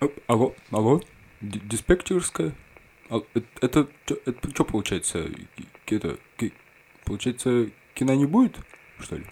А- Алло, алло, Ди- диспетчерская? А, э- Это, это, что получается? К- Это, получается, кино не будет, что ли?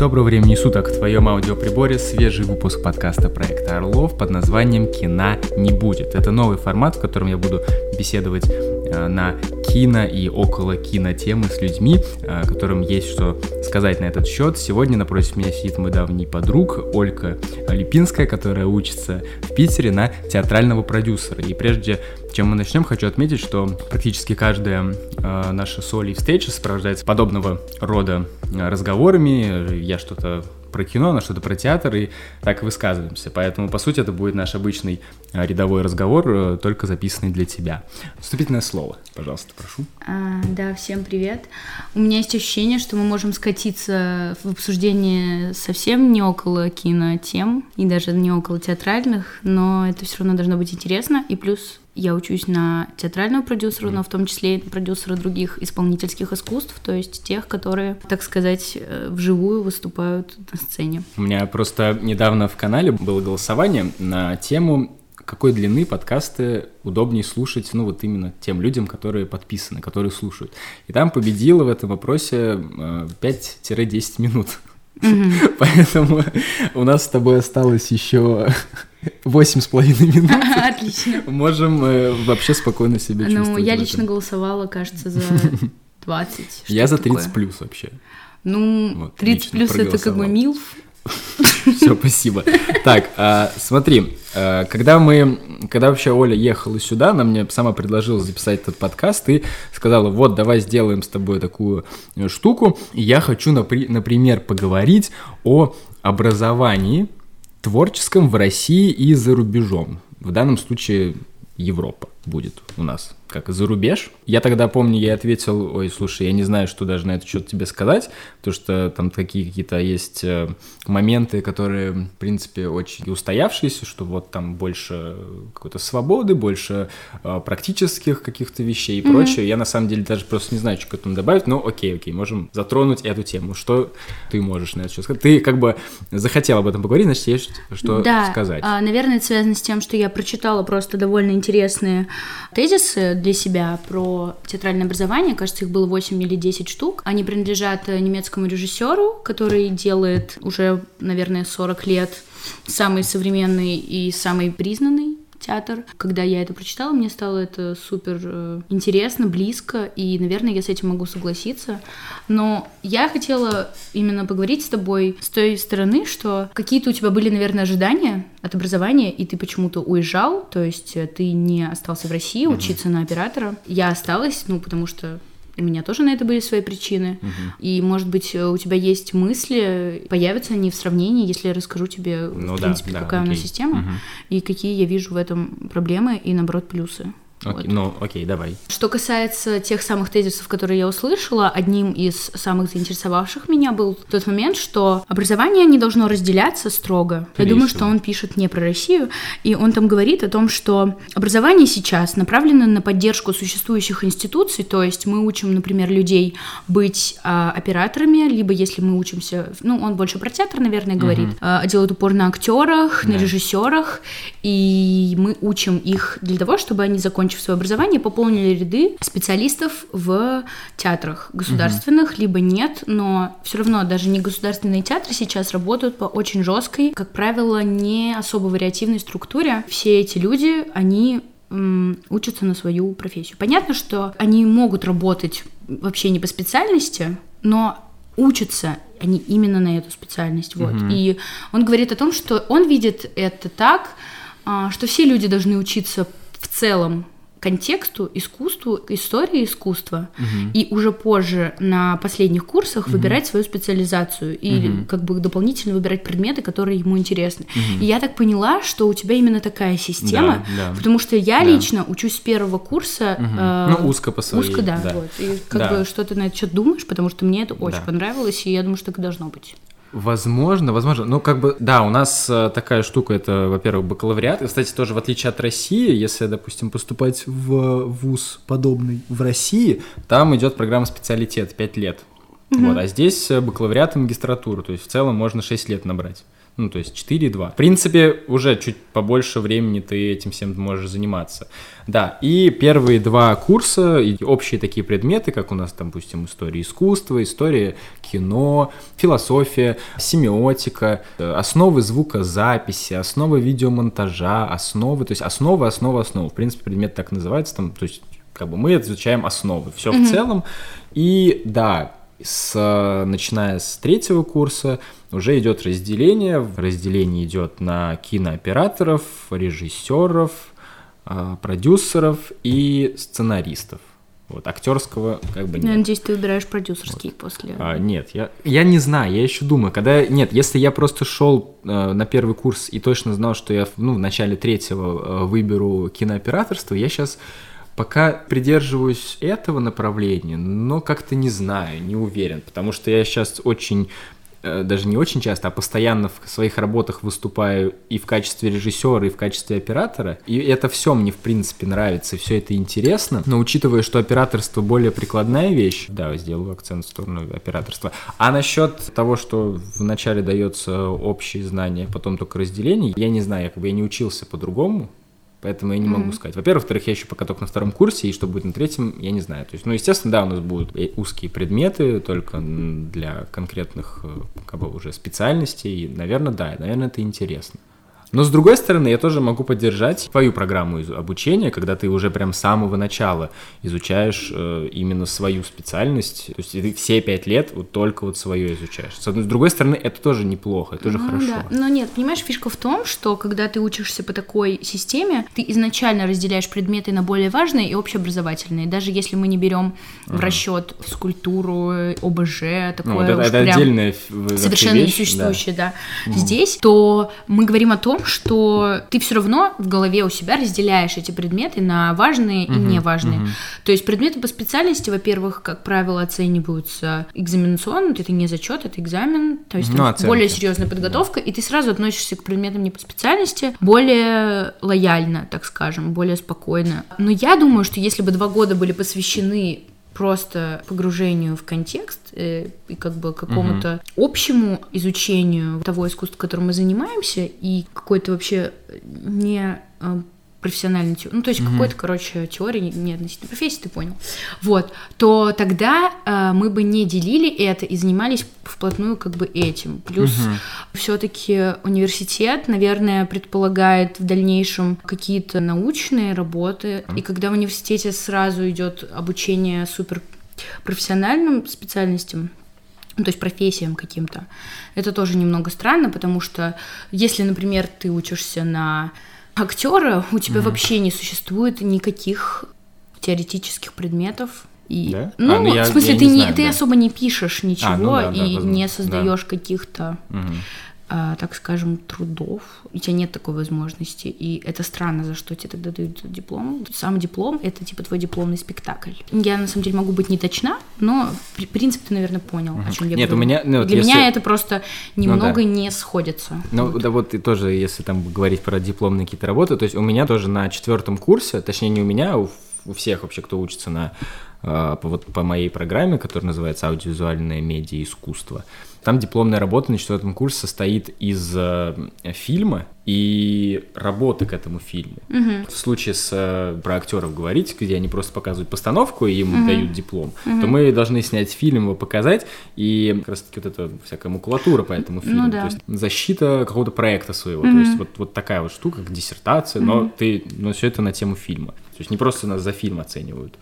Доброго времени суток! В твоем аудиоприборе свежий выпуск подкаста проекта Орлов под названием «Кина не будет». Это новый формат, в котором я буду беседовать э, на кино и около кино темы с людьми, э, которым есть что сказать на этот счет. Сегодня напротив меня сидит мой давний подруг Ольга Липинская, которая учится в Питере на театрального продюсера. И прежде чем мы начнем, хочу отметить, что практически каждая э, наша соли встреча сопровождается подобного рода э, разговорами. Я что-то про кино, она что-то про театр, и так высказываемся. Поэтому, по сути, это будет наш обычный э, рядовой разговор, э, только записанный для тебя. Вступительное слово, пожалуйста, прошу. А, да, всем привет. У меня есть ощущение, что мы можем скатиться в обсуждение совсем не около кинотем и даже не около театральных, но это все равно должно быть интересно. И плюс я учусь на театрального продюсера, но в том числе и продюсера других исполнительских искусств, то есть тех, которые, так сказать, э, вживую выступают на сцене. У меня просто недавно в канале было голосование на тему какой длины подкасты удобнее слушать, ну вот именно тем людям, которые подписаны, которые слушают. И там победила в этом вопросе э, 5-10 минут. Поэтому у нас с тобой осталось еще восемь с половиной минут. Отлично. Можем э, вообще спокойно себя чувствовать. Ну, я лично голосовала, кажется, за 20. Я за что-то 30 такое. плюс вообще. Ну, Вот, 30 лично плюс это как бы милф. Все, спасибо. Так, а, смотри, когда мы, когда вообще Оля ехала сюда, она мне сама предложила записать этот подкаст и сказала, вот, давай сделаем с тобой такую э, штуку. Я хочу, напри- например, поговорить о образовании творческом в России и за рубежом. В данном случае Европа будет у нас как за рубеж. Я тогда помню, я ответил, ой, слушай, я не знаю, что даже на этот счет тебе сказать, потому что там такие какие-то есть э, моменты, которые, в принципе, очень устоявшиеся, что вот там больше какой-то свободы, больше э, практических каких-то вещей и прочее. Я на самом деле даже просто не знаю, что к этому добавить, но окей, окей, можем затронуть эту тему. Что ты можешь на этот счет сказать? Ты как бы захотел об этом поговорить, значит, есть что да, сказать. а, наверное, это связано с тем, что я прочитала просто довольно интересные тезисы для себя про театральное образование. Кажется, их было 8 или 10 штук. Они принадлежат немецкому режиссеру, который делает уже, наверное, 40 лет самый современный и самый признанный театр. Когда я это прочитала, мне стало это супер э, интересно, близко, и, наверное, я с этим могу согласиться. Но я хотела именно поговорить с тобой с той стороны, что какие-то у тебя были, наверное, ожидания от образования, и ты почему-то уезжал, то есть э, ты не остался в России учиться на оператора. Я осталась, ну, потому что у меня тоже на это были свои причины. И, может быть, э, у тебя есть мысли, появятся они в сравнении, если я расскажу тебе, Ну в да, принципе, да, какая у нас система Мгм. и какие я вижу в этом проблемы и, наоборот, плюсы. Окей, Вот. Ну, окей, давай. Что касается тех самых тезисов, которые я услышала, одним из самых заинтересовавших меня был тот момент, что образование не должно разделяться строго. Скорее я думаю, что он пишет не про Россию, и он там говорит о том, что образование сейчас направлено на поддержку существующих институций, то есть мы учим, например, людей быть а, операторами, либо если мы учимся, ну, он больше про театр, наверное, говорит, а, делает упор на актерах, на Да. режиссерах, и мы учим их для того, чтобы они, закончив свое образование, пополнили ряды специалистов в театрах государственных, либо нет, но все равно даже не государственные театры сейчас работают по очень жесткой, как правило, не особо вариативной структуре. Все эти люди, они учатся на свою профессию. Понятно, что они могут работать вообще не по специальности, но учатся они именно на эту специальность. Вот. И он говорит о том, что он видит это так, а, что все люди должны учиться в целом контексту, искусству, истории искусства, и уже позже на последних курсах выбирать свою специализацию и как бы дополнительно выбирать предметы, которые ему интересны. И я так поняла, что у тебя именно такая система, Да, да. потому что я Да. лично учусь с первого курса. э, Ну, узко по своей, Узко, да, да. вот. И как Да. бы что ты на этот счет думаешь, потому что мне это очень Да. понравилось, и я думаю, что так и должно быть. Возможно, возможно. Ну, как бы, да, у нас э, такая штука, это, во-первых, бакалавриат. И, кстати, тоже в отличие от России, если, допустим, поступать в вуз подобный в России, там идет программа специалитет 5 лет. Вот, а здесь э, бакалавриат и магистратура, то есть в целом можно 6 лет набрать. Ну, то есть 4,2. В принципе, уже чуть побольше времени ты этим всем можешь заниматься. Да, и первые два курса, и общие такие предметы, как у нас, там, допустим, история искусства, история кино, философия, семиотика, э, основы звукозаписи, основы видеомонтажа, основы, то есть основы, основы, основы. В принципе, предмет так называется, там, то есть как бы мы изучаем основы, все mm-hmm. в целом. И да, с, начиная с третьего курса уже идет разделение. Разделение идет на кинооператоров, режиссеров, а, продюсеров и сценаристов. Вот, актерского как бы нет. Я надеюсь, ты выбираешь продюсерский вот. после. А, нет, я, я не знаю, я еще думаю, когда... Нет, если я просто шел э, на первый курс и точно знал, что я ну, в начале третьего э, выберу кинооператорство, я сейчас Пока придерживаюсь этого направления, но как-то не знаю, не уверен, потому что я сейчас очень э, даже не очень часто, а постоянно в своих работах выступаю и в качестве режиссера, и в качестве оператора. И это все мне, в принципе, нравится, все это интересно. Но учитывая, что операторство более прикладная вещь, да, сделаю акцент в сторону операторства. А насчет того, что вначале дается общие знания, потом только разделение, я не знаю, я как бы я не учился по-другому, Поэтому я не могу mm-hmm. сказать. Во-первых, во-вторых, я еще пока только на втором курсе, и что будет на третьем, я не знаю. То есть, ну, естественно, да, у нас будут узкие предметы только для конкретных э, как бы уже специальностей. И, наверное, да, наверное, это интересно. Но с другой стороны, я тоже могу поддержать твою программу обучения, когда ты уже прям с самого начала изучаешь э, именно свою специальность. То есть ты все пять лет вот только вот свое изучаешь. С, одной, с другой стороны, это тоже неплохо, это тоже ну, хорошо. Да. Но нет, понимаешь, фишка в том, что когда ты учишься по такой системе, ты изначально разделяешь предметы на более важные и общеобразовательные. Даже если мы не берем uh-huh. в расчет физкультуру, ОБЖ, такое ну, вот это, это отдельная совершенно вещь, несуществующее, да, да. Uh-huh. здесь, то мы говорим о том, что ты все равно в голове у себя разделяешь эти предметы на важные и неважные. Uh-huh. То есть предметы по специальности, во-первых, как правило, оцениваются экзаменационно, это не зачет, это экзамен, то есть ну, более серьезная подготовка, да. и ты сразу относишься к предметам не по специальности более лояльно, так скажем, более спокойно. Но я думаю, что если бы два года были посвящены просто погружению в контекст э, и как бы какому-то угу. общему изучению того искусства, которым мы занимаемся, и какой-то вообще не э, профессиональной теории, ну, то есть mm какой-то, короче, теории не относительно профессии, ты понял, вот, то тогда э, мы бы не делили это и занимались вплотную как бы этим. Плюс mm все-таки университет, наверное, предполагает в дальнейшем какие-то научные работы, и когда в университете сразу идет обучение супер профессиональным специальностям, ну, то есть профессиям каким-то. Это тоже немного странно, потому что если, например, ты учишься на актера у тебя mm-hmm. вообще не существует никаких теоретических предметов. И, да? Ну, а, ну я, в смысле, я ты, не, знаю, ты да. особо не пишешь ничего а, ну да, и да, не создаешь да. каких-то угу а, так скажем, трудов, у тебя нет такой возможности, и это странно, за что тебе тогда дают диплом. Сам диплом — это типа твой дипломный спектакль. Я, на самом деле, могу быть не точна, но принцип ты, наверное, понял, угу. о чем я нет, говорю. У меня, ну, Для если... меня это просто немного ну, да. не сходится. Ну, вот. да вот и тоже, если там говорить про дипломные какие-то работы, то есть у меня тоже на четвертом курсе, точнее, не у меня, а у, у всех вообще, кто учится на а, вот, по моей программе, которая называется «Аудиовизуальное медиа искусство», там дипломная работа на четвертом курсе состоит из э, фильма и работы к этому фильму. Угу. В случае с э, про актеров говорить, где они просто показывают постановку и им угу. дают диплом, угу. то мы должны снять фильм, его показать, и как раз таки вот эта всякая макулатура по этому фильму. Ну, да. То есть защита какого-то проекта своего. Угу. То есть вот, вот такая вот штука, как диссертация, угу. но ты, но все это на тему фильма. То есть не просто нас за фильм оценивают.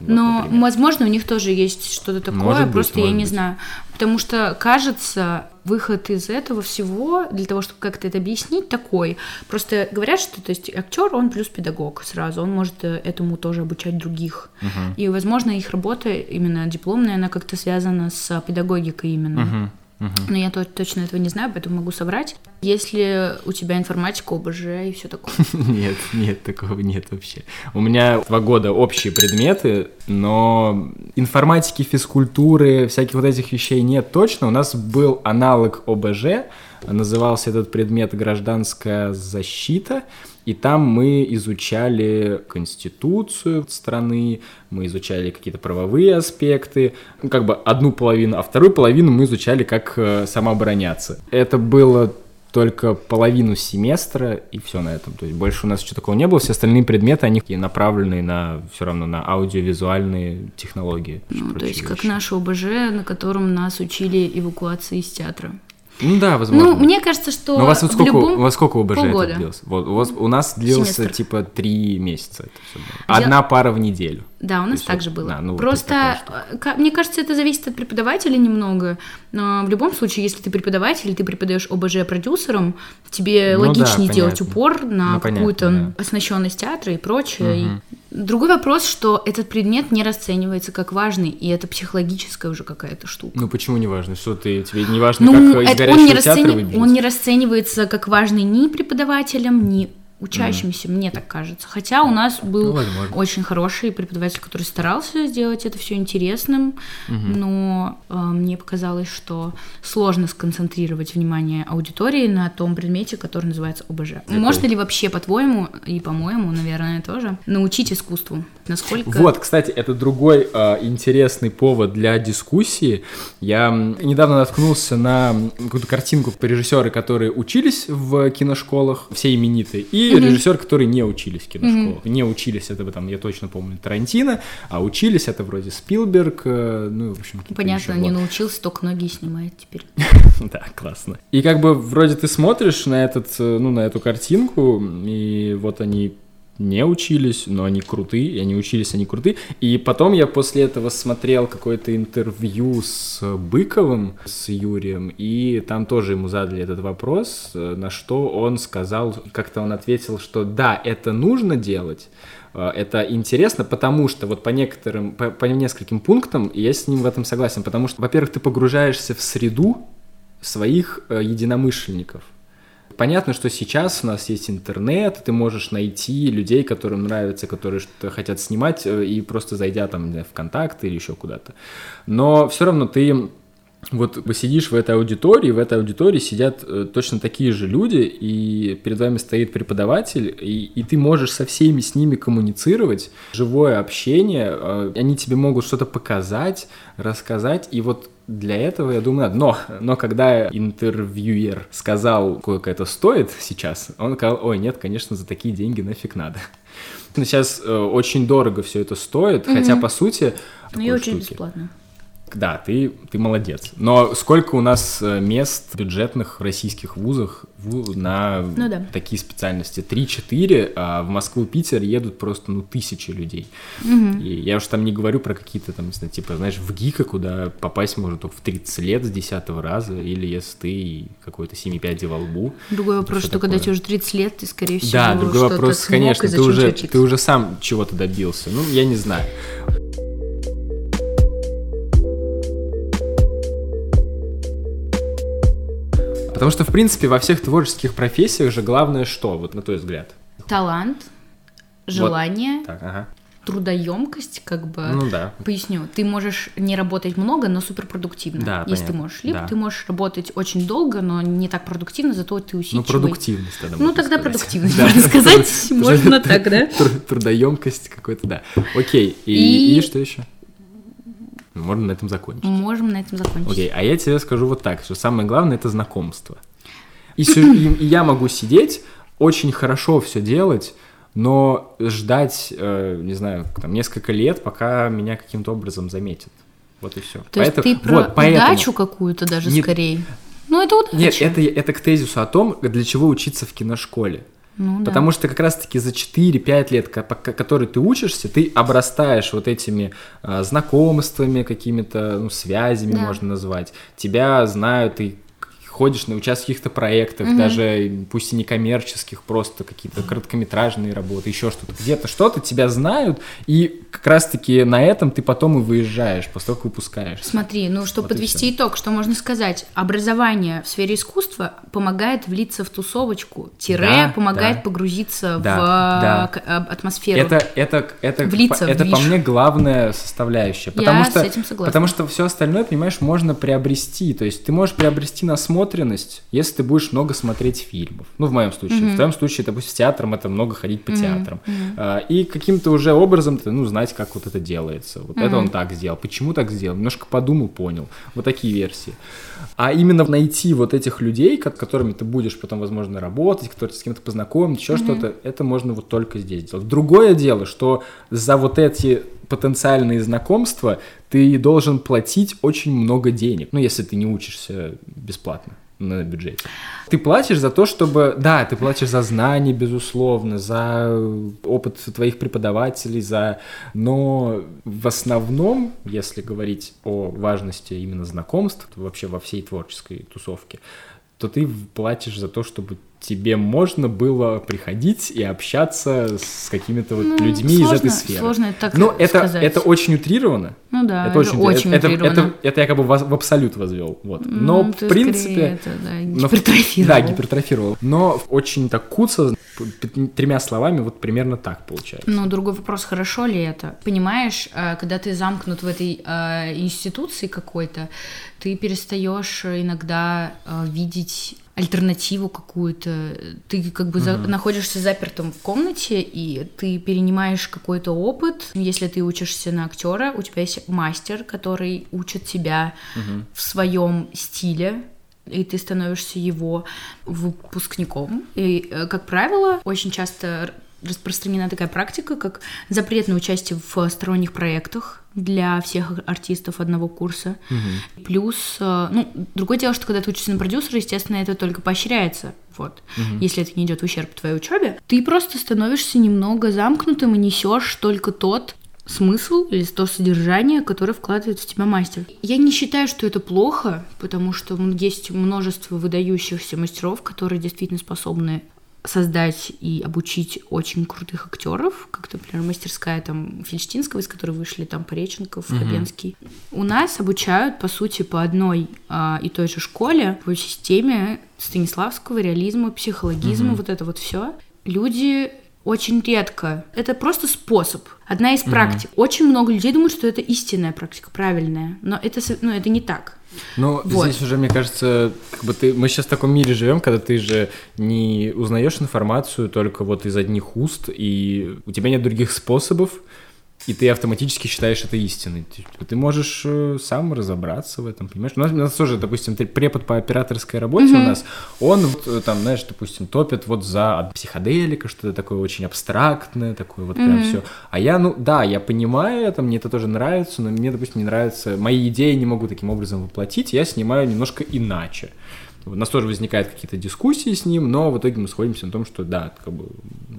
Но, например. возможно, у них тоже есть что-то такое, может просто быть, я не быть. знаю. Потому что, кажется, выход из этого всего, для того, чтобы как-то это объяснить, такой. Просто говорят, что то есть актер, он плюс педагог сразу, он может э, этому тоже обучать других. Угу. И, возможно, их работа именно дипломная, она как-то связана с педагогикой именно. Угу. Угу. Но я точно этого не знаю, поэтому могу соврать. Если у тебя информатика, ОБЖ и все такое. Нет, нет, такого нет вообще. У меня два года общие предметы, но информатики, физкультуры, всяких вот этих вещей нет точно. У нас был аналог ОБЖ, назывался этот предмет «Гражданская защита», и там мы изучали конституцию страны, мы изучали какие-то правовые аспекты, ну, как бы одну половину, а вторую половину мы изучали, как э, самообороняться. Это было только половину семестра, и все на этом. То есть больше у нас ничего такого не было. Все остальные предметы, они направлены на все равно на аудиовизуальные технологии. Ну, то есть вещи. как наше ОБЖ, на котором нас учили эвакуации из театра. Ну да, возможно. Ну, мне кажется, что Но у вас вот сколько, любом... у вас сколько ОБЖ полгода. это длился? Вот, у, вас, у нас длился Семестр. типа три месяца. Это все было. Одна пара в неделю. Да, у нас так же было. да, ну, Просто, э, мне кажется, это зависит от преподавателя немного. Но в любом случае, если ты преподаватель, и ты преподаешь ОБЖ продюсером, тебе Ну да, логичнее делать понятно. упор на Ну, какую-то оснащенность театра и прочее. Мгм. И Другой вопрос, что этот предмет не расценивается как важный, и это психологическая уже какая-то штука. Ну почему не важно? Что ты тебе не важно, Ну, как это горящего он, не расцени- он не расценивается как важный ни преподавателем, ни учащимся, мне так кажется. Хотя у нас Ну, был возможно. очень хороший преподаватель, который старался сделать это все интересным, но э, мне показалось, что сложно сконцентрировать внимание аудитории на том предмете, который называется ОБЖ. Можно ли вообще, по-твоему, и по-моему, наверное, тоже, научить искусству? Насколько... Вот, кстати, это другой э, интересный повод для дискуссии. Я недавно наткнулся на какую-то картинку по режиссеры, которые учились в киношколах, все именитые, и режиссеры, которые не учились в киношколах. Не учились, это там, я точно помню, Тарантино, а учились это вроде Спилберг, э, ну, в общем, Понятно, не научился, только ноги снимает теперь. Да, классно. И как бы вроде ты смотришь на этот, э, ну, на эту картинку, и вот они не учились, но они крутые, и они учились, они крутые. И потом я после этого смотрел какое-то интервью с Быковым, с Юрием, и там тоже ему задали этот вопрос, э, на что он сказал, как-то он ответил, что да, это нужно делать, э, это интересно, потому что вот по некоторым, по, по нескольким пунктам я с ним в этом согласен, потому что, во-первых, ты погружаешься в среду своих э, единомышленников. Понятно, что сейчас у нас есть интернет, ты можешь найти людей, которым нравится, которые что-то хотят снимать, э, и просто зайдя там в ВКонтакт или еще куда-то. Но все равно ты вот сидишь в этой аудитории, в этой аудитории сидят э, точно такие же люди, и перед вами стоит преподаватель, и, и ты можешь со всеми с ними коммуницировать, живое общение, э, они тебе могут что-то показать, рассказать, и вот для этого, я думаю, надо. Но, но когда интервьюер сказал, сколько это стоит сейчас, он сказал, ой, нет, конечно, за такие деньги нафиг надо. Сейчас э, очень дорого все это стоит, хотя, по сути... Ну, такой очень штуки. бесплатно. Да, ты, ты молодец. Но сколько у нас э, мест в бюджетных российских вузах ву- на Ну да. такие специальности? Три-четыре, а в Москву, Питер едут просто, ну, тысячи людей. И я уж там не говорю про какие-то там, не знаю, типа, знаешь, в ГИКа, куда попасть можно только в 30 лет с 10 раза, или если ты какой-то семипяди во лбу. Другой вопрос, Что что когда тебе уже 30 лет, ты, скорее всего, Да, другой вопрос, конечно, ты уже, ты уже сам чего-то добился. Ну, я не знаю. Потому что, в принципе, во всех творческих профессиях же главное что, вот на твой взгляд? Талант, желание, Так, ага. трудоемкость, как бы. Ну да. Поясню, ты можешь не работать много, но суперпродуктивно, Да, если ты понятно. можешь. Либо Да. ты можешь работать очень долго, но не так продуктивно, зато ты Ну, усидчивый. продуктивность тогда Ну, тогда сказать. продуктивность, можно сказать. Можно так, да? Труд- Трудоемкость какой-то, да. Окей, и что еще? Можно на этом закончить. Можем на этом закончить. Окей, а я тебе скажу вот так, что самое главное это знакомство. И, сю- и- и я могу сидеть, очень хорошо все делать, но ждать, э, не знаю, там, несколько лет, пока меня каким-то образом заметят. Вот и все. То есть ты про вот, поэтому- удачу какую-то даже Нет. скорее. Ну, это удача. Нет, это, это к тезису о том, для чего учиться в киношколе. Ну, да. Потому что как раз-таки за 4-5 лет, которые ты учишься, ты обрастаешь вот этими а, знакомствами, какими-то ну, связями, Да. можно назвать. Тебя знают и ходишь на участки в каких-то проектах, даже пусть и некоммерческих, просто какие-то короткометражные работы, еще что-то, где-то что-то тебя знают, и как раз-таки на этом ты потом и выезжаешь, после того, как выпускаешь. Смотри, ну, чтобы Вот подвести итог, что можно сказать? Образование в сфере искусства помогает влиться в тусовочку, тире Да, помогает да. погрузиться Да, в да. к- а, атмосферу. Это, это, это, Влиться это по мне главная составляющая. Потому Я что, с этим согласна. Потому что все остальное, понимаешь, можно приобрести. То есть ты можешь приобрести насмотренность, если ты будешь много смотреть фильмов. Ну, в моем случае. В твоем случае, допустим, с театром это много ходить по театрам. А, И каким-то уже образом, ты, ну, знать, как вот это делается. Вот это он так сделал. Почему так сделал? Немножко подумал, понял. Вот такие версии. А именно найти вот этих людей, ко- которыми ты будешь потом, возможно, работать, которые с кем-то познакомить, еще что-то, это можно вот только здесь делать. Другое дело, что за вот эти потенциальные знакомства ты должен платить очень много денег. Ну, если ты не учишься бесплатно на бюджете. Ты платишь за то, чтобы... Да, ты платишь за знания, безусловно, за опыт твоих преподавателей, за... Но в основном, если говорить о важности именно знакомств, вообще во всей творческой тусовке, то ты платишь за то, чтобы тебе можно было приходить и общаться с какими-то вот Ну, людьми сложно- из этой сферы. сложно это так Ну, это, сказать. это очень утрировано. Ну да, это очень, очень это, утрировано. это, это я как бы в, в абсолют возвел. Вот. Но, Ну, в принципе... это, да, но гипертрофировал. Да, гипертрофировал. Но очень так куца, тремя словами, вот примерно так получается. Ну, другой вопрос, хорошо ли это? Понимаешь, э, когда ты замкнут в этой э, институции какой-то, ты перестаешь иногда э, видеть альтернативу какую-то. Ты как бы за- находишься запертым в комнате, и ты перенимаешь какой-то опыт. Если ты учишься на актера, у тебя есть мастер, который учит тебя в своем стиле, и ты становишься его выпускником. И, э, как правило, очень часто распространена такая практика, как запрет на участие в сторонних проектах для всех артистов одного курса. Плюс, э, ну, другое дело, что когда ты учишься на продюсера, естественно, это только поощряется. Вот. Если это не идет в ущерб твоей учебе, ты просто становишься немного замкнутым и несешь только тот смысл или то содержание, которое вкладывает в тебя мастер. Я не считаю, что это плохо, потому что м, есть множество выдающихся мастеров, которые действительно способны создать и обучить очень крутых актеров, как, например, мастерская там Фельштинского, из которой вышли там Пореченков, Хабенский. У нас обучают, по сути, по одной а, и той же школе, по системе Станиславского, реализма, психологизма, вот это вот все. Люди очень редко. Это просто способ. Одна из практик. Очень много людей думают, что это истинная практика, правильная. Но это, ну, это не так. Ну, Вот. здесь уже, мне кажется, как бы ты, мы сейчас в таком мире живем, когда ты же не узнаешь информацию только вот из одних уст, и у тебя нет других способов, и ты автоматически считаешь это истиной. Типа, Ты можешь э, сам разобраться в этом, понимаешь? У нас, у нас тоже, допустим, препод по операторской работе у нас, он э, там, знаешь, допустим, топит вот за психоделика, что-то такое очень абстрактное, такое вот прям все. А я, ну, да, я понимаю это, мне это тоже нравится, но мне, допустим, не нравится, мои идеи не могу таким образом воплотить, я снимаю немножко иначе. У нас тоже возникают какие-то дискуссии с ним, но в итоге мы сходимся на том, что да, как бы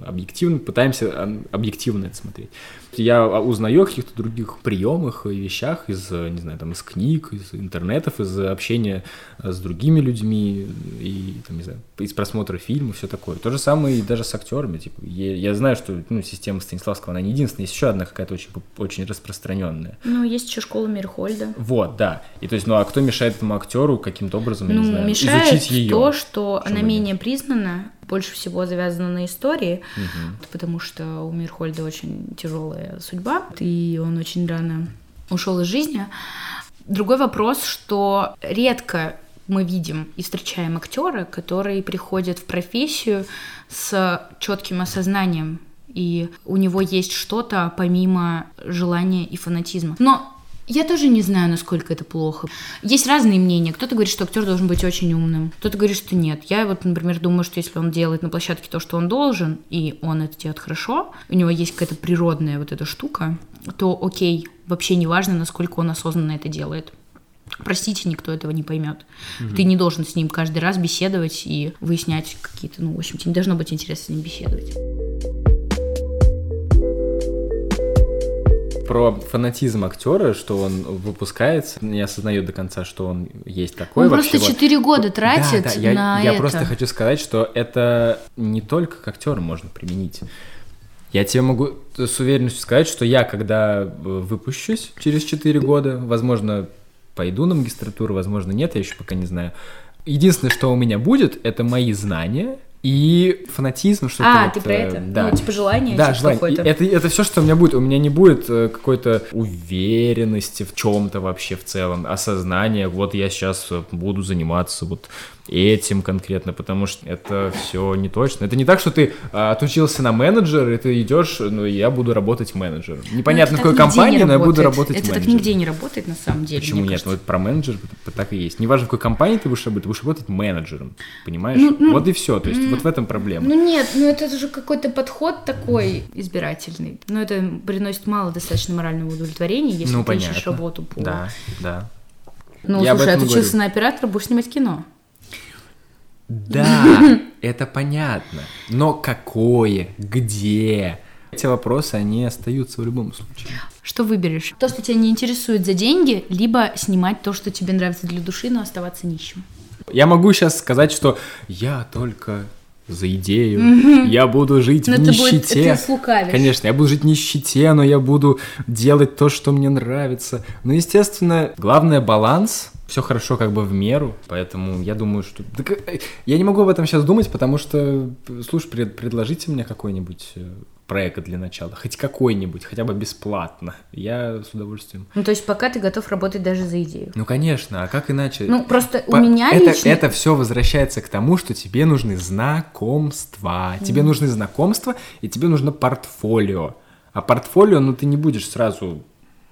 объективно, пытаемся а, объективно это смотреть. Я узнаю о каких-то других приемах и вещах из, не знаю, там, из книг, из интернетов, из общения с другими людьми и, там, не знаю, из просмотра фильмов, все такое. То же самое и даже с актерами. Типа, я, я знаю, что ну, система Станиславского, она не единственная, есть еще одна какая-то очень, очень распространенная. Ну, есть еще школа Мирхольда. Вот, да. И то есть, ну а кто мешает этому актеру каким-то образом, я Ну, не знаю, мешает изучить ее? то, что она менее признана, больше всего завязана на истории, потому что у Мирхольда очень тяжелая судьба, и он очень рано ушел из жизни. Другой вопрос, что редко мы видим и встречаем актера, который приходит в профессию с четким осознанием, и у него есть что-то помимо желания и фанатизма. Но я тоже не знаю, насколько это плохо. Есть разные мнения. Кто-то говорит, что актер должен быть очень умным. Кто-то говорит, что нет. Я вот, например, думаю, что если он делает на площадке то, что он должен, и он это делает хорошо, у него есть какая-то природная вот эта штука, то окей, вообще не важно, насколько он осознанно это делает. Простите, никто этого не поймет. Ты не должен с ним каждый раз беседовать и выяснять какие-то, ну, в общем, тебе не должно быть интересно с ним беседовать. Про фанатизм актера, что он выпускается, не осознает до конца, что он есть такой. Он вообще просто вот. 4 года тратит Да, да, я, на я это. просто хочу сказать, что это не только к актерам можно применить. Я тебе могу с уверенностью сказать, что я, когда э, выпущусь через 4 года, возможно, пойду на магистратуру, возможно, нет, я еще пока не знаю. Единственное, что у меня будет, это мои знания и фанатизм, что-то А, вот, ты про э, это? Да. Ну, типа желание Да, желание. какое-то. Это, это все, что у меня будет. У меня не будет э, какой-то уверенности в чем-то вообще в целом, осознания, вот я сейчас буду заниматься вот этим конкретно, потому что это все не точно. Это не так, что ты а, отучился на менеджер, и ты идешь, ну, я бубуду работать менеджером. Непонятно, в Ну, это какой так компании, но я буду работать Это так менеджером. нигде не работает на самом деле. Почему нет? кажется. Ну, это про менеджер так и есть. Неважно, в какой компании ты будешь работать, ты будешь работать менеджером. Понимаешь? Ну, ну, вот и все. То есть, вот в этом проблема. Ну нет, ну это же какой-то подход такой избирательный. Но это приносит мало достаточно морального удовлетворения, если Ну, ты ищешь понятно. работу по... Да, да. Ну, Я слушай, и отучился говорю. на оператора, будешь снимать кино. Да, это понятно. Но какое? Где? Эти вопросы, они остаются в любом случае. Что выберешь? То, что тебя не интересует за деньги, либо снимать то, что тебе нравится для души, но оставаться нищим. Я могу сейчас сказать, что я только за идею, я буду жить Но в это будет- нищете. ты слукавишь. Конечно, я буду жить в нищете, но я буду делать то, что мне нравится. Но, естественно, главное баланс. Все хорошо как бы в меру, поэтому я думаю, что... Как- э, Я не могу об этом сейчас думать, потому что, слушай, пред- предложите мне какой-нибудь э, проект для начала, хоть какой-нибудь, хотя бы бесплатно. Я с удовольствием. Ну, то есть пока ты готов работать даже за идею. Ну, конечно, а как иначе? Ну, просто у По- меня это, лично... это все возвращается к тому, что тебе нужны знакомства. Тебе нужны знакомства, и тебе нужно портфолио. А портфолио, ну, ты не будешь сразу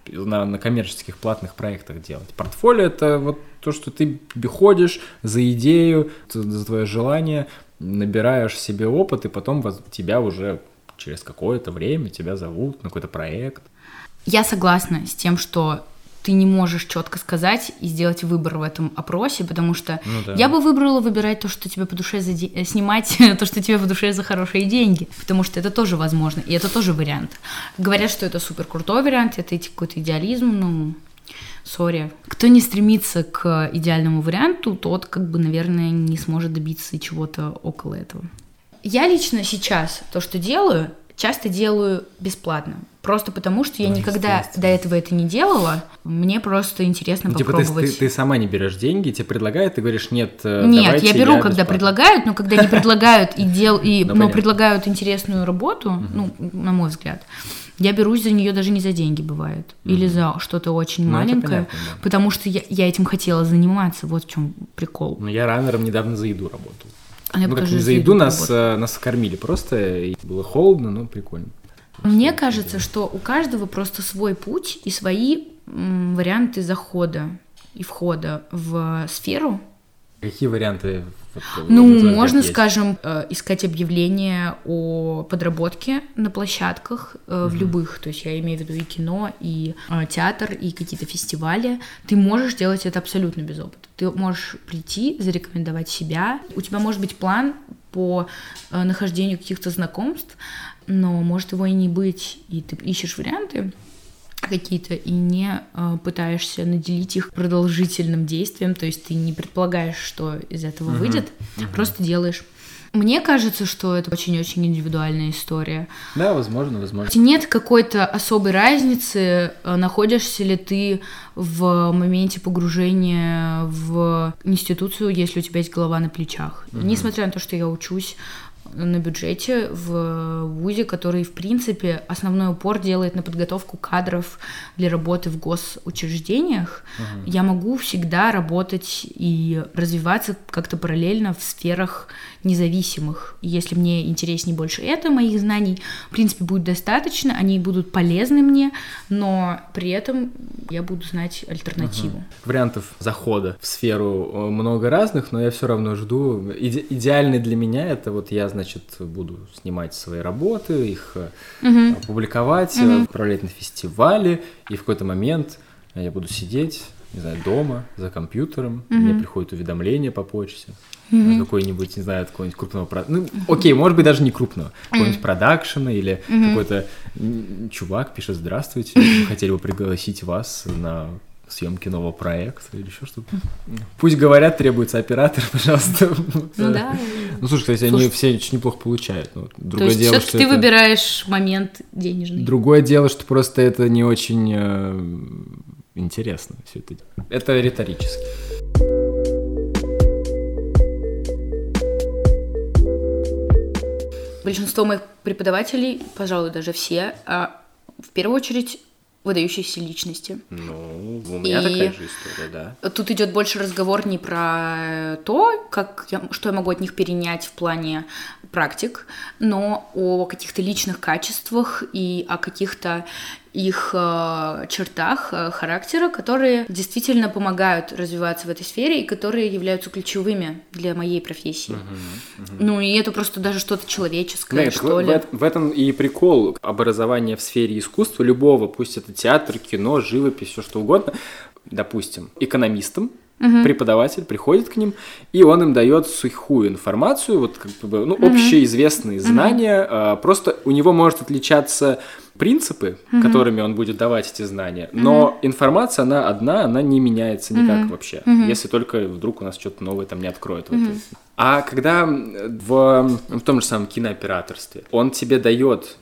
на, на коммерческих платных проектах делать. Портфолио это вот то, что ты ходишь за идею, за твое желание, набираешь себе опыт, и потом тебя уже через какое-то время тебя зовут на какой-то проект. Я согласна с тем, что ты не можешь четко сказать и сделать выбор в этом опросе, потому что Ну да. я бы выбрала выбирать то, что тебе по душе за де- э, снимать то, что тебе по душе за хорошие деньги, потому что это тоже возможно, и это тоже вариант. Говорят, что это супер крутой вариант, это какой-то идеализм, ну, сори. Кто не стремится к идеальному варианту, тот, как бы, наверное, не сможет добиться чего-то около этого. Я лично сейчас то, что делаю, часто делаю бесплатно. Просто потому, что я Ну, никогда до этого это не делала. Мне просто интересно Ну, типа ты, попробовать. ты- ты сама не берешь деньги, тебе предлагают, ты говоришь, нет, э, Нет, я беру, когда бесплатно». предлагают, но когда не предлагают и дел, и, Ну, но предлагают интересную работу, ну, на мой взгляд, я берусь за нее даже не за деньги бывает, или за что-то очень Ну, маленькое, понятно, да. потому что я, я этим хотела заниматься, вот в чем прикол. Ну, я раннером недавно за еду работал. А я ну, бы как тоже не за еду, нас, э, нас кормили просто, и было холодно, но прикольно. Мне кажется, что у каждого просто свой путь и свои варианты захода и входа в сферу. Какие варианты? Ну, можно, есть? скажем, э, искать объявления о подработке на площадках э, в любых, то есть я имею в виду и кино, и э, театр, и какие-то фестивали. Ты можешь делать это абсолютно без опыта. Ты можешь прийти, зарекомендовать себя. У тебя может быть план по э, нахождению каких-то знакомств, но может его и не быть, и ты ищешь варианты какие-то и не э, пытаешься наделить их продолжительным действием, то есть ты не предполагаешь, что из этого выйдет, просто делаешь. Мне кажется, что это очень-очень индивидуальная история. Да, возможно, возможно. Нет какой-то особой разницы, э, находишься ли ты в моменте погружения в институцию, если у тебя есть голова на плечах. Несмотря на то, что я учусь на бюджете в ВУЗе, который, в принципе, основной упор делает на подготовку кадров для работы в госучреждениях, я могу всегда работать и развиваться как-то параллельно в сферах независимых. И если мне интереснее больше это, моих знаний, в принципе, будет достаточно, они будут полезны мне, но при этом я буду знать альтернативу. Вариантов захода в сферу э, много разных, но я все равно жду. Иде- идеальный для меня это вот я, значит, буду снимать свои работы, их э, публиковать, э, отправлять на фестивали, и в какой-то момент я буду сидеть, не знаю, дома за компьютером, мне приходит уведомление по почте. э, Какой-нибудь, не знаю, какого-нибудь крупного... Ну, окей, может быть, даже не крупного. Какого-нибудь продакшена или какой-то н- чувак пишет, здравствуйте, мы хотели бы пригласить вас на съемки нового проекта или еще что-то. Пусть говорят, требуется оператор, пожалуйста. Ну да. Ну, слушай, кстати, они Слушай. все очень неплохо получают. Ну, То другое есть дело, что ты это- выбираешь момент денежный. Другое дело, что просто это не очень э, интересно все это. Это риторически. Большинство моих преподавателей, пожалуй, даже все, а, в первую очередь выдающиеся личности. Ну, у меня такая же история, да. Тут идет больше разговор не про то, как я, что я могу от них перенять в плане практик, но о каких-то личных качествах и о каких-то их э, чертах э, характера, которые действительно помогают развиваться в этой сфере и которые являются ключевыми для моей профессии. Ну и это просто даже что-то человеческое, Знаешь, что в, ли. в в этом и прикол образования в сфере искусства любого, пусть это театр, кино, живопись, все что угодно. Допустим, экономистам преподаватель приходит к ним, и он им дает сухую информацию, вот как бы, ну, общеизвестные знания, а, просто у него может отличаться принципы, которыми он будет давать эти знания, но информация, она одна, она не меняется никак вообще, если только вдруг у нас что-то новое там не откроет. этой- А когда в, в том же самом кинооператорстве он тебе дает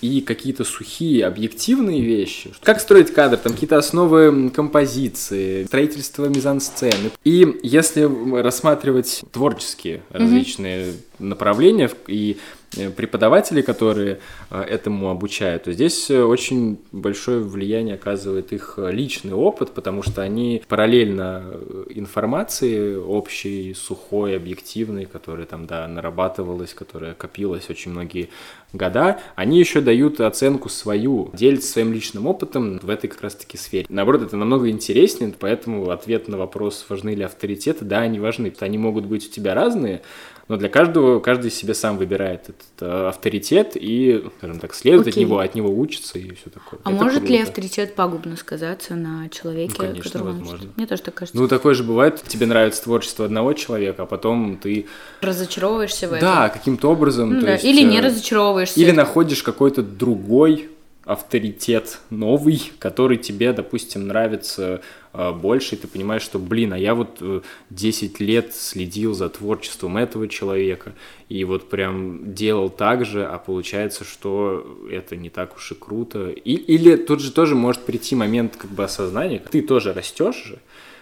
и какие-то сухие, объективные вещи. Как строить кадр, там какие-то основы композиции, строительство мизансцены. И если рассматривать творческие различные направления в- и э, преподаватели, которые э, этому обучают, то здесь э, очень большое влияние оказывает их личный опыт, потому что они параллельно информации общей, сухой, объективной, которая там, да, нарабатывалась, которая копилась очень многие года, они еще дают оценку свою, делятся своим личным опытом в этой как раз-таки сфере. Наоборот, это намного интереснее, поэтому ответ на вопрос, важны ли авторитеты, да, они важны. Они могут быть у тебя разные, но для каждого, каждый себе сам выбирает этот э, авторитет и, скажем так, следует от Окей. него, от него учится и все такое. А Это может ли круто. авторитет пагубно сказаться на человеке, Ну, конечно, которого он возможно. учит? Мне тоже так кажется. Ну, такое же бывает, тебе нравится творчество одного человека, а потом ты, Разочаровываешься в этом. да, каким-то образом, Ну да, есть, Или не э, разочаровываешься. Или находишь какой-то другой авторитет новый, который тебе, допустим, нравится э, больше, и ты понимаешь, что, блин, а я вот э, 10 лет следил за творчеством этого человека, и вот прям делал так же, а получается, что это не так уж и круто. И, или тут же тоже может прийти момент как бы осознания, ты тоже растешь же,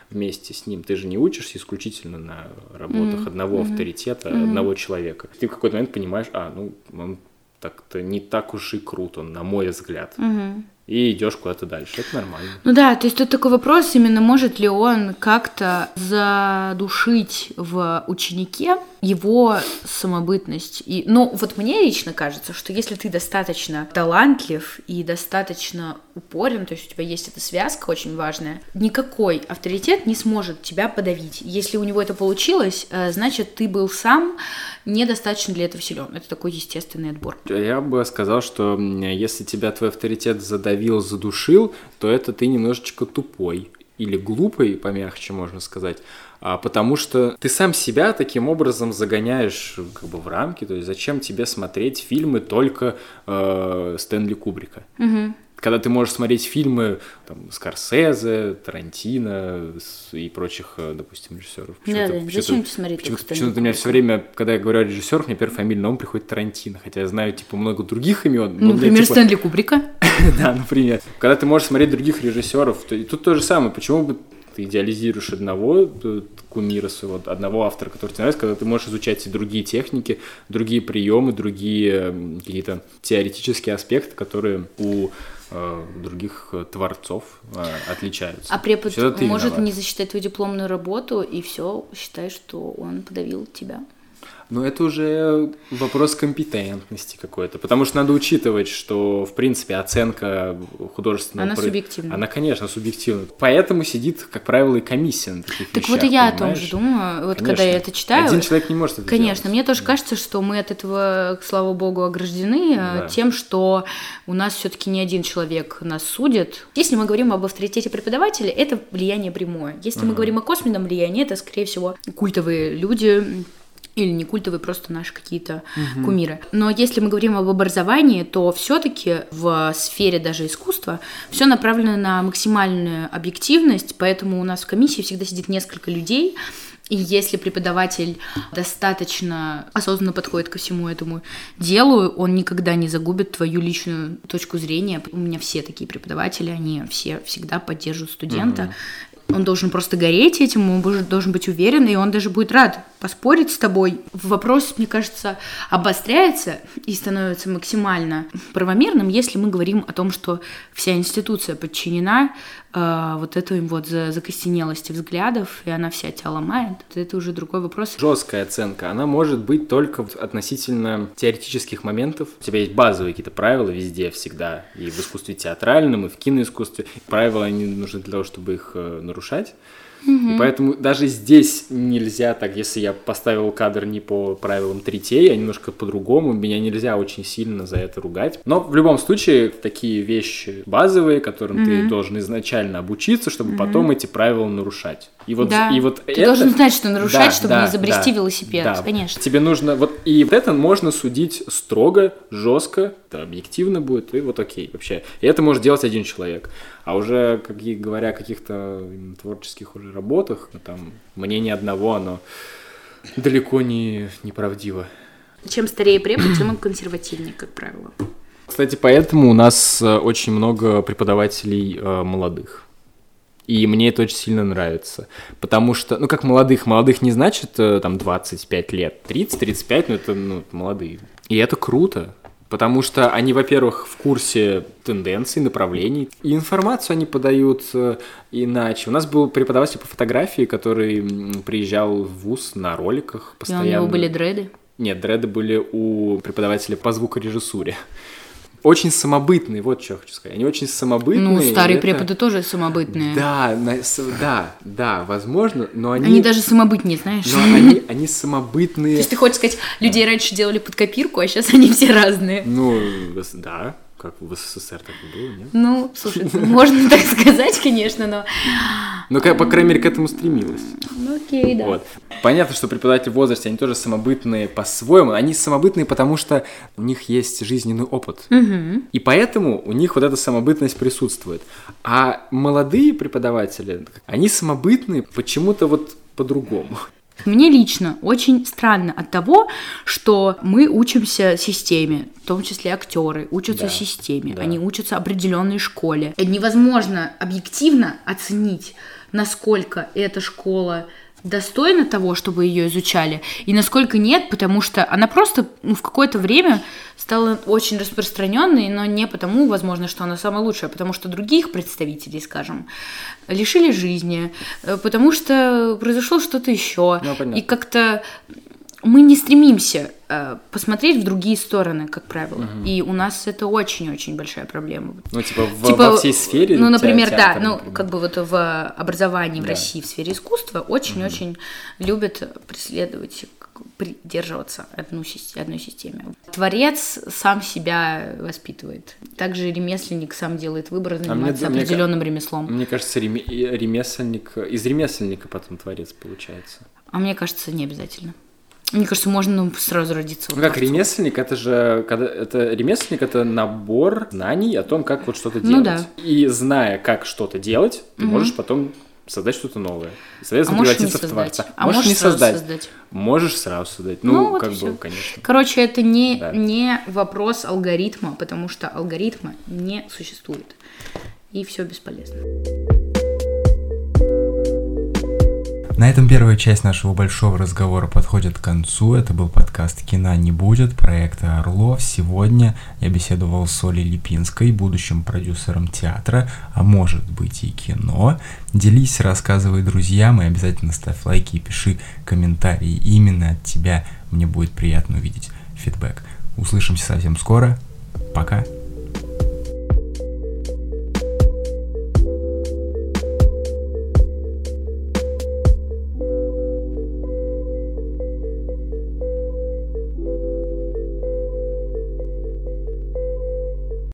вместе с ним. Ты же не учишься исключительно на работах одного авторитета, одного человека. Ты в какой-то момент понимаешь, а, ну, он так-то не так уж и крут, он, на мой взгляд. И идешь куда-то дальше. Это нормально. Ну да, то есть тут такой вопрос, именно может ли он как-то задушить в ученике его самобытность. И, ну, вот мне лично кажется, что если ты достаточно талантлив и достаточно упорен, то есть у тебя есть эта связка очень важная, никакой авторитет не сможет тебя подавить. Если у него это получилось, э, значит, ты был сам недостаточно для этого силен. Это такой естественный отбор. Я бы сказал, что если тебя твой авторитет задавил, задушил, то это ты немножечко тупой. Или глупый, помягче можно сказать. А, потому что ты сам себя таким образом загоняешь как бы в рамки. То есть зачем тебе смотреть фильмы только э, Стэнли Кубрика? Когда ты можешь смотреть фильмы там, Скорсезе, Тарантино и прочих, э, допустим, режиссеров. Почему-то- зачем почему-то- тебе смотреть только Почему-то Стэнли почему-то у меня все время, когда я говорю о режиссерах, мне первый фамильный на ум приходит Тарантино. Хотя я знаю, типа, много других имен. Ну, у меня, например, типа, Стэнли Кубрика. Да, например. Когда ты можешь смотреть других режиссеров, то и тут то же самое. Почему бы ты идеализируешь одного э, кумира своего, одного автора, который тебе нравится, когда ты можешь изучать и другие техники, другие приемы, другие какие-то теоретические аспекты, которые у э, других э, творцов отличаются. А препод может виноват. не засчитать твою дипломную работу, и все, считай, что он подавил тебя. Но это уже вопрос компетентности какой-то, потому что надо учитывать, что, в принципе, оценка художественного... Она про- субъективна. Она, конечно, субъективна. Поэтому сидит, как правило, и комиссия на таких Так вещах, вот и я о том понимаешь? же думаю, вот Конечно. когда я это читаю. Один человек не может это Конечно, делать. мне тоже кажется, что мы от этого, слава богу, ограждены э, Да. тем, что у нас все-таки не один человек нас судит. Если мы говорим об авторитете преподавателя, это влияние прямое. Если мы говорим о косвенном влиянии, это, скорее всего, культовые люди, или не культовые, просто наши какие-то кумиры. Но если мы говорим об образовании, то все-таки в сфере даже искусства все направлено на максимальную объективность, поэтому у нас в комиссии всегда сидит несколько людей, и если преподаватель достаточно осознанно подходит ко всему этому делу, он никогда не загубит твою личную точку зрения. У меня все такие преподаватели, они все всегда поддерживают студента. Он должен просто гореть этим, он должен быть уверен, и он даже будет рад поспорить с тобой. Вопрос, мне кажется, обостряется и становится максимально правомерным, если мы говорим о том, что вся институция подчинена э, вот этой вот за закостенелости взглядов, и она вся тебя ломает. Это уже другой вопрос. Жесткая оценка, она может быть только относительно теоретических моментов. У тебя есть базовые какие-то правила везде, всегда, и в искусстве театральном, и в киноискусстве. Правила, они нужны для того, чтобы их э, нарушать. И поэтому даже здесь нельзя так, если я поставил кадр не по правилам третей, а немножко по-другому, меня нельзя очень сильно за это ругать. Но в любом случае такие вещи базовые, которым mm-hmm. ты должен изначально обучиться, чтобы mm-hmm. потом эти правила нарушать. И вот, да. и вот ты это... должен знать, что нарушать, да, чтобы да, не изобрести да, велосипед, да. конечно. Тебе нужно вот и вот это можно судить строго, жестко, это объективно будет, и вот окей вообще. И это может делать один человек. А уже, как говоря о каких-то творческих уже работах, ну, там мнение одного, оно далеко не неправдиво. Чем старее препод, тем он консервативнее, как правило. Кстати, поэтому у нас э, очень много преподавателей э, молодых. И мне это очень сильно нравится. Потому что, ну, как молодых, молодых не значит э, там 25 лет, 30-35, ну, это ну, молодые. И это круто. Потому что они, во-первых, в курсе тенденций, направлений. И информацию они подают э, иначе. У нас был преподаватель по фотографии, который приезжал в ВУЗ на роликах постоянно. И у него были дреды? Нет, дреды были у преподавателя по звукорежиссуре очень самобытные, вот что я хочу сказать. Они очень самобытные. Ну, старые это... преподы тоже самобытные. Да, на, да, да, возможно, но они... Они даже самобытнее, знаешь. Но они, они самобытные. То есть ты хочешь сказать, людей раньше делали под копирку, а сейчас они все разные. Ну, да, как в СССР так и было, нет? Ну, слушай, можно так сказать, конечно, но... Ну, по крайней мере, к этому стремилась. Ну, окей, да. Вот. Понятно, что преподаватели в возрасте, они тоже самобытные по-своему. Они самобытные, потому что у них есть жизненный опыт. Угу. И поэтому у них вот эта самобытность присутствует. А молодые преподаватели, они самобытные почему-то вот по-другому. Мне лично очень странно от того, что мы учимся системе, в том числе актеры учатся да, системе, да. они учатся определенной школе. Невозможно объективно оценить, насколько эта школа достойна того, чтобы ее изучали, и насколько нет, потому что она просто ну, в какое-то время стала очень распространенной, но не потому, возможно, что она самая лучшая, а потому что других представителей, скажем, лишили жизни, э, потому что произошло что-то еще, ну, и как-то мы не стремимся э, посмотреть в другие стороны, как правило. Угу. И у нас это очень-очень большая проблема. Ну, типа, в, типа во всей сфере. Ну, например, театр, да, ну, например. как бы вот в образовании да. в России в сфере искусства очень-очень угу. любят преследовать придерживаться одну, одной системе. Творец сам себя воспитывает. Также ремесленник сам делает выбор, занимается а мне, определенным мне, ремеслом. Мне кажется, ремесленник из ремесленника потом творец получается. А мне кажется, не обязательно. Мне кажется, можно ну, сразу родиться. Вот ну как ремесленник, это же когда это ремесленник это набор знаний о том, как вот что-то делать. Ну да. И зная, как что-то делать, ты угу. можешь потом создать что-то новое. Соответственно, а превратиться в творца. А можешь, можешь не создать. создать. Можешь сразу создать. Ну, ну вот как бы, конечно. Короче, это не, да. не вопрос алгоритма, потому что алгоритма не существует. И все бесполезно. На этом первая часть нашего большого разговора подходит к концу. Это был подкаст «Кино не будет» проекта «Орлов». Сегодня я беседовал с Олей Липинской, будущим продюсером театра, а может быть и кино. Делись, рассказывай друзьям и обязательно ставь лайки и пиши комментарии. Именно от тебя мне будет приятно увидеть фидбэк. Услышимся совсем скоро. Пока.